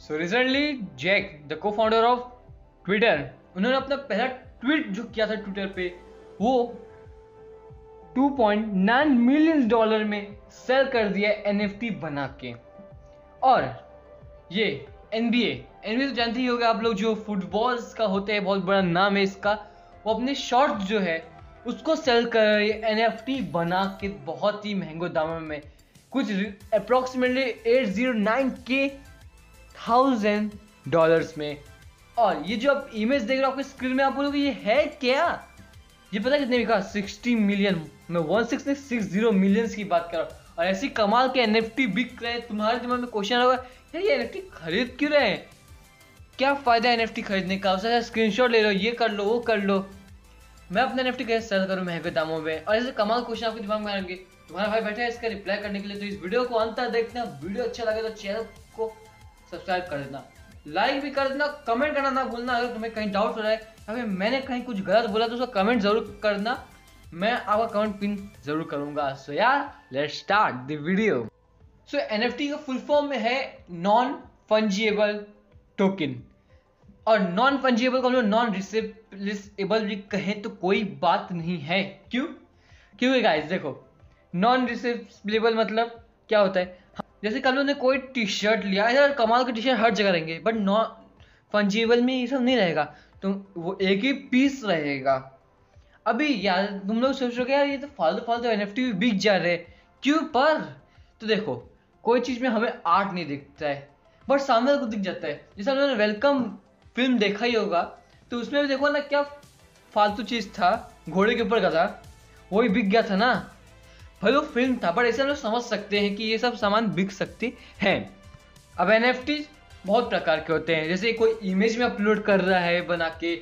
So recently Jack the cofounder of Twitter उन्होंने अपना पहला ट्वीट जो किया था ट्विटर पे, वो 2.9 मिलियन डॉलर में सेल कर दिया एनएफटी बना के। और ये एनबीए एनबीए तो जानते ही होंगे आप लोग जो फुटबॉल्स का होते हैं, बहुत बड़ा नाम है इसका, वो अपने शॉर्ट जो है, उसको सेल कर रही है एनएफटी बना के बहुत ही महँगे दामों में। कुछ अप्रोक्सीमेटली 809 के थाउज़ेंड डॉलर्स में। और ये जो आप इमेज देख रहे हो, आपके स्क्रीन में आप बोलोगे, ये है क्या? ये पता कितने बिका 60 मिलियन मैं one six six zero millions की बात कर। रहा हूँ और ऐसी कमाल के एनएफटी बिक रहे हैं, तुम्हारे दिमाग में क्वेश्चन होगा, यार, ये एनएफटी खरीद क्यों रहे हैं? क्या फ़ायदा है एनएफटी खरीदने का? उससे स्क्रीनशॉट ले लो, ये कर लो, वो कर लो। मैं अपने एनएफटी कैसे सेल करूँ महँगे दामों में? और ऐसे कमाल क्वेश्चन आपके दिमाग में आएँगे। तुम्हारा भाई बैठा इसका रिप्लाई करने के लिए तो इस वीडियो को अंत तक देखना। वीडियो अच्छा लगे तो चैनल सब्सक्राइब कर देना। लाइक भी कर देना कमेंट करना ना भूलना। अगर तुम्हें कहीं डाउट हो रहा है, अगर मैंने कहीं कुछ गलत बोला तो उसका कमेंट ज़रूर करना। मैं आपका कमेंट पिन ज़रूर करूँगा। सो यार let start the video so NFT का फुल फॉर्म में है नॉन फंजिएबल टोकन और नॉन फंजिएबल को हम लोग नॉन रिसेबल भी कहें तो कोई बात नहीं है। क्यों? क्योंकि गाइस देखो नॉन रिसेबल मतलब क्या होता है? जैसे कल ने कोई टी शर्ट लिया यार कमाल के टी शर्ट हर जगह रहेंगे बट नॉन फंजिबल में ये सब नहीं रहेगा। तो वो एक ही पीस रहेगा। अभी यार, तुम लोग सोच रहे यार ये तो फालतू फालतू एन एफ़ टी भी बिक जा रहे क्यों? पर तो देखो, कोई चीज़ में हमें आर्ट नहीं दिखता है बट सामने को दिख जाता है। जैसे हमने वेलकम फ़िल्म देखा ही होगा तो उसमें भी देखो ना क्या फालतू चीज़ था, घोड़े के ऊपर का था वही बिक गया था ना। भाई वो फ़िल्म था बट ऐसे हम लोग समझ सकते हैं कि ये सब सामान बिक सकते हैं। अब एनएफटी बहुत प्रकार के होते हैं। जैसे कोई इमेज में अपलोड कर रहा है बना के,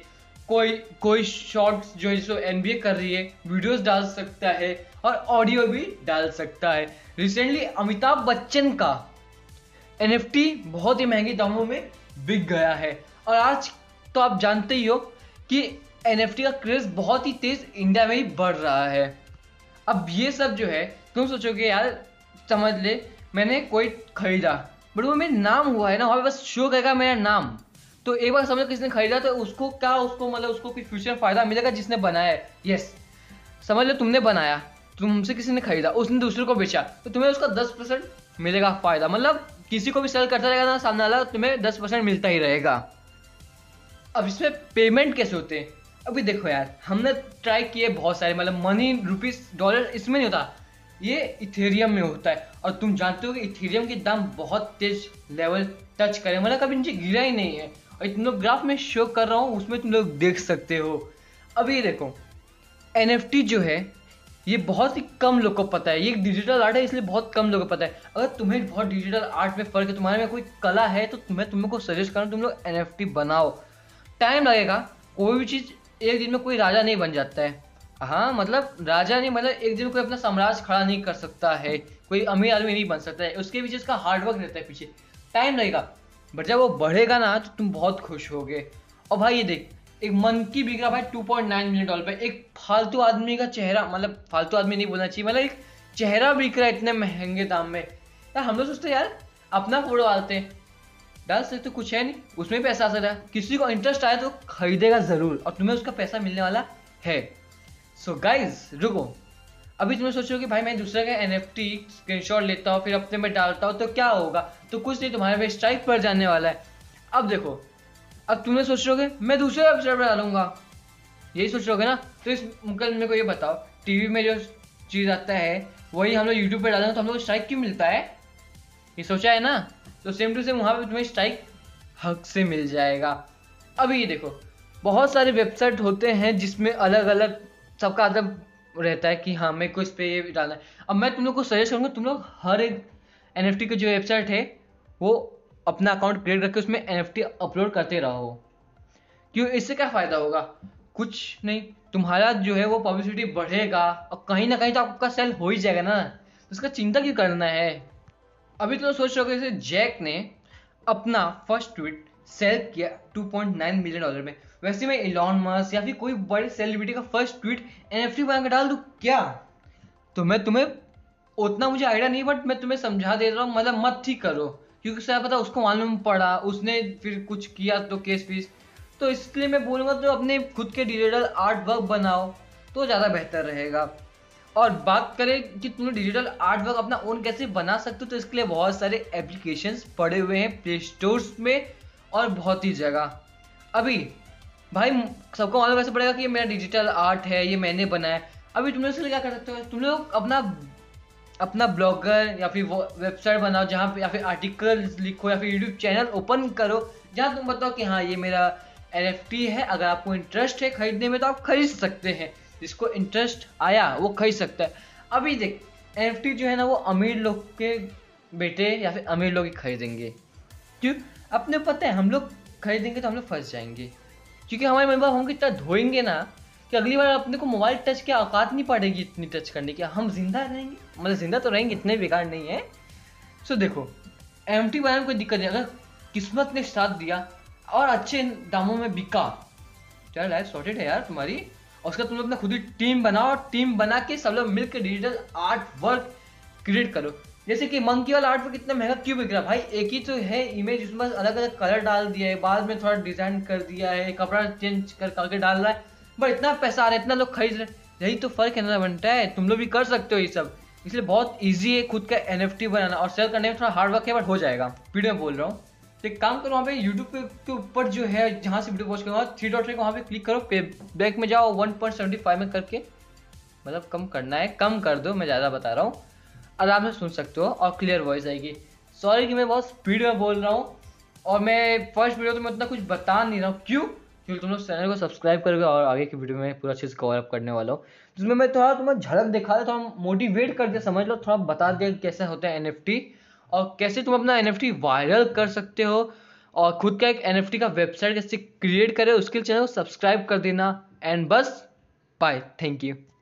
कोई कोई शॉर्ट्स जो है सो एन कर रही है वीडियोस डाल सकता है और ऑडियो भी डाल सकता है। रिसेंटली अमिताभ बच्चन का एनएफटी बहुत ही महँगे दामों में बिक गया है। और आज तो आप जानते ही हो कि एनएफटी का क्रेज बहुत ही तेज इंडिया में ही बढ़ रहा है। अब ये सब जो है, तुम सोचोगे, यार, समझ ले, मैंने कोई खरीदा, बट वो मेरा नाम हुआ है ना वहाँ पे बस शो करेगा मेरा नाम। तो एक बार समझो किसने खरीदा तो उसको क्या उसको मतलब उसको कोई फ्यूचर में फ़ायदा मिलेगा जिसने बनाया है? यस समझ लो तुमने बनाया, तुमसे किसी ने खरीदा, उसने दूसरे को बेचा तो तुम्हें उसका दस परसेंट मिलेगा फ़ायदा। मतलब किसी को भी सेल करता रहेगा ना, सामने वाला, तुम्हें दस परसेंट मिलता ही रहेगा। अब इसमें पेमेंट कैसे होते? हैं अभी देखो यार, हमने ट्राई किए बहुत सारे मतलब मनी रुपीस डॉलर इसमें नहीं होता। ये इथेरियम में होता है। और तुम जानते हो कि इथेरियम के दाम बहुत तेज लेवल टच करें। मतलब कभी नीचे गिरा ही नहीं है। और तुम लोग ग्राफ में शो कर रहा हूँ, उसमें तुम लोग देख सकते हो। अभी देखो एनएफटी जो है, ये बहुत ही कम लोग को पता है। ये एक डिजिटल आर्ट है, इसलिए बहुत कम लोग को पता है। अगर तुम्हें बहुत डिजिटल आर्ट में फ़र्क है, तुम्हारे में कोई कला है तो तुम्हें तुम्हें को सजेस्ट करूँ तुम लोग एनएफटी बनाओ। टाइम लगेगा, कोई भी चीज़ एक दिन में कोई राजा नहीं बन जाता है। हाँ मतलब राजा नहीं मतलब एक दिन कोई अपना साम्राज्य खड़ा नहीं कर सकता है, कोई अमीर आदमी नहीं बन सकता है, उसके पीछे उसका हार्डवर्क रहता है पीछे। टाइम लगेगा। बट जब वो बढ़ेगा ना तो तुम बहुत खुश होगे। और भाई ये देख, एक मन की बिक रहा भाई 2.9 मिलियन डॉलर पे। एक फालतू आदमी का चेहरा मतलब फालतू आदमी नहीं बोलना चाहिए मतलब एक चेहरा बिक रहा है इतने महँगे दाम में। यार, हम लोग सोचते यार, अपना फ़ोटो डालते हैं। डाल सकते कुछ है नहीं। उसमें पैसा आ सकता है। किसी को इंटरेस्ट आया तो खरीदेगा ज़रूर और तुम्हें उसका पैसा मिलने वाला है। सो so गाइज़ रुको। अभी तुम्हें सोचो कि भाई मैं दूसरे का एन एफ़ टी स्क्रीन लेता हूँ, फिर अपने में डालता हूँ तो क्या होगा? तो कुछ नहीं, तुम्हारे पे स्ट्राइक पर जाने वाला है। अब देखो, अब तुम्हें सोच रहे मैं दूसरे वेबसाइट पर डालूँगा यही सोच रहे ना? तो इस मुकल मेरे को ये बताओ टीवी में जो चीज़ आता है, वही हम लोग यूट्यूब पर डालेंगे तो हम लोग स्ट्राइक क्यों मिलता है? ये सोचा है ना? तो सेम टू सेम वहाँ पे तुम्हें स्ट्राइक हक से मिल जाएगा। अभी ये देखो, बहुत सारे वेबसाइट होते हैं जिसमें अलग अलग सबका अलग रहता है कि हाँ मैं कुछ पे ये डालना है। अब मैं तुम लोग को सजेस्ट करूँगा, तुम लोग हर एक एन एफ़ की जो वेबसाइट है, वो अपना अकाउंट क्रिएट करके उसमें एनएफटी अपलोड करते रहो। क्यों? इससे क्या फ़ायदा होगा? कुछ नहीं। तुम्हारा जो है वो पब्लिसिटी बढ़ेगा और कहीं ना कहीं तो आपका सेल हो ही जाएगा ना। तो उसका चिंता क्यों करना है? अभी तो सोच रहे हो जैक ने अपना फ़र्स्ट ट्वीट सेल किया 2.9 मिलियन डॉलर में। वैसे मैं इलॉन मस या फिर कोई बड़े सेलिब्रिटी का फ़र्स्ट ट्वीट एन बना के डाल दूँ क्या? तो मैं तुम्हें उतना मुझे आइडिया नहीं बट मैं तुम्हें समझा दे रहा हूँ मतलब मत ही करो। क्योंकि शायद पता उसको मालूम पड़ा, उसने फिर कुछ किया तो केस फ़ीस तो इसलिए मैं बोलूँगा तो अपने खुद के डिजिटल आर्ट वर्क बनाओ तो ज़्यादा बेहतर रहेगा। और बात करें कि तुम्हें डिजिटल आर्ट वर्क अपना ओन कैसे बना सकते हो तो इसके लिए बहुत सारे एप्लीकेशंस पड़े हुए हैं प्ले स्टोर्स में और बहुत ही जगह। अभी, भाई, सबको मालूम कैसे पड़ेगा कि ये मेरा डिजिटल आर्ट है, ये मैंने बनाया अभी तुम लोग क्या कर सकते हो? तुम लोग अपना अपना ब्लॉगर या फिर वेबसाइट बनाओ जहाँ पे, या फिर आर्टिकल लिखो, या फिर यूट्यूब चैनल ओपन करो, जहाँ तुम बताओ कि हाँ ये मेरा एन है, अगर आपको इंटरेस्ट है खरीदने में तो आप खरीद सकते हैं। जिसको इंटरेस्ट आया, वो खरीद सकता है। अभी देख एन जो है ना, वो अमीर लोग के बेटे या फिर अमीर लोग ही खरीदेंगे। क्यों? अपने पता है, हम लोग खरीदेंगे तो हम लोग फंस जाएँगे। क्योंकि हमारे मम्मी हमको इतना धोएँगे ना कि अगली बार अपने को मोबाइल टच की औकात नहीं पड़ेगी इतनी टच करने की। हम ज़िंदा रहेंगे मतलब ज़िंदा तो रहेंगे, इतने बेकार नहीं है। सो देखो एम टी में कोई दिक्कत नहीं, अगर किस्मत ने साथ दिया और अच्छे दामों में बिका यार लाइफ सॉर्टेड है यार तुम्हारी। और उसका तुम लोग अपना खुद ही टीम बनाओ और टीम बना के सब लोग मिलकर डिजिटल आर्ट वर्क क्रिएट करो। जैसे कि मंकी वाला आर्ट वर्क इतना महँगा क्यों बिक रहा भाई, एक ही तो है इमेज उसमें अलग अलग कलर डाल दिया है। बाद में थोड़ा डिज़ाइन कर दिया है, कपड़ा चेंज कर, करके डाल रहा है। बट इतना पैसा आ रहा है, इतना लोग खरीद रहे यही तो फ़र्क है ना बनता है तुम लोग भी कर सकते हो ये सब। इसलिए बहुत ईजी है खुद का एनएफटी बनाना और सेल करने में थोड़ा हार्ड वर्क है बट हो जाएगा। वीडियो में बोल रहा हूँ। तो एक काम करो, वहाँ पे यूट्यूब के ऊपर जो है, जहाँ से वीडियो वॉच करो थ्री डॉट वहाँ पे क्लिक करो पे बैक में जाओ वन पॉइंट सेवेंटी फाइव में करके। मतलब कम करना है, कम कर दो, मैं ज़्यादा बता रहा हूँ। आराम से सुन सकते हो, और क्लियर वॉइस आएगी। सॉरी कि मैं बहुत स्पीड में बोल रहा हूँ, और मैं फ़र्स्ट वीडियो तो मैं उतना कुछ बता नहीं रहा हूँ। क्यों? क्योंकि तुम लोग चैनल को सब्सक्राइब करोगे, और आगे की वीडियो में पूरा से कवर अप करने वाला हूँ। जिसमें मैं थोड़ा तुम्हें झलक दिखा देता हूँ मोटिवेट कर दिया, समझ लो, थोड़ा बता दिया कैसे होता है एन और कैसे तुम अपना एनएफटी वायरल कर सकते हो और खुद का एक एनएफटी का वेबसाइट कैसे क्रिएट करे उसके लिए चैनल को सब्सक्राइब कर देना एंड बस बाय थैंक यू